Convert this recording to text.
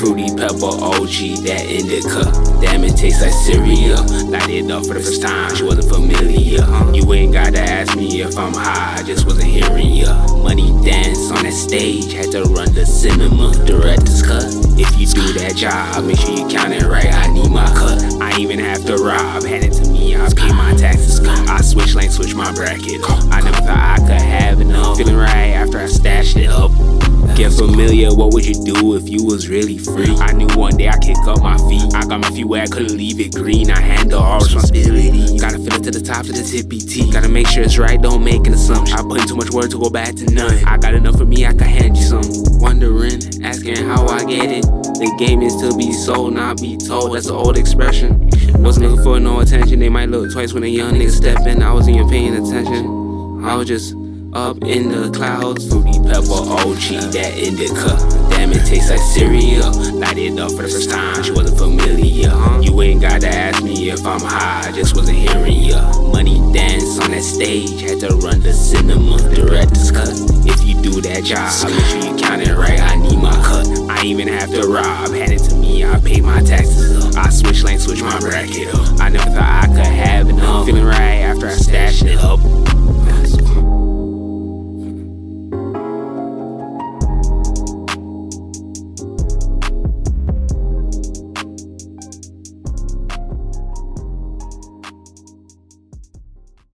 Fruity Pebble OG, that indica. Damn, it tastes like cereal. Light it up for the first time, she wasn't familiar. You ain't gotta ask me if I'm high, I just wasn't hearing ya. Money dance on that stage, had to run the cinema. Director's cut. If you do that job, make sure you count it right. I need my cut. I even rob, to me, I pay my taxes. I switch lanes, switch my bracket. I never thought I could have enough. Feeling right after I stashed it up. Get familiar, what would you do if you was really free? I knew one day I kick up my feet. I got my feet where I couldn't leave it green. I handle all responsibility. Gotta fill it to the top to the tippy T. Gotta make sure it's right, don't make an assumption. I put in too much work to go back to none. I got enough for me, I can hand you some. Wondering, asking how I get it. The game is to be sold, not be told. That's an old expression. Wasn't for no attention. They might look twice when a young nigga step in. I wasn't even paying attention. I was just up in the clouds. Fruity Pebble OG, that indica. Damn, it tastes like cereal. Light it up for the first time, she wasn't familiar. You ain't gotta ask me if I'm high, I just wasn't hearing ya. Money dance on that stage, had to run the cinema. Director's cut. If you do that job, make sure you count it right. I need my cut. I even have to rob, hand it to me, I pay my taxes. I switch lanes, switch my bracket up. I never thought I could have enough. Feeling right after I stashed it up.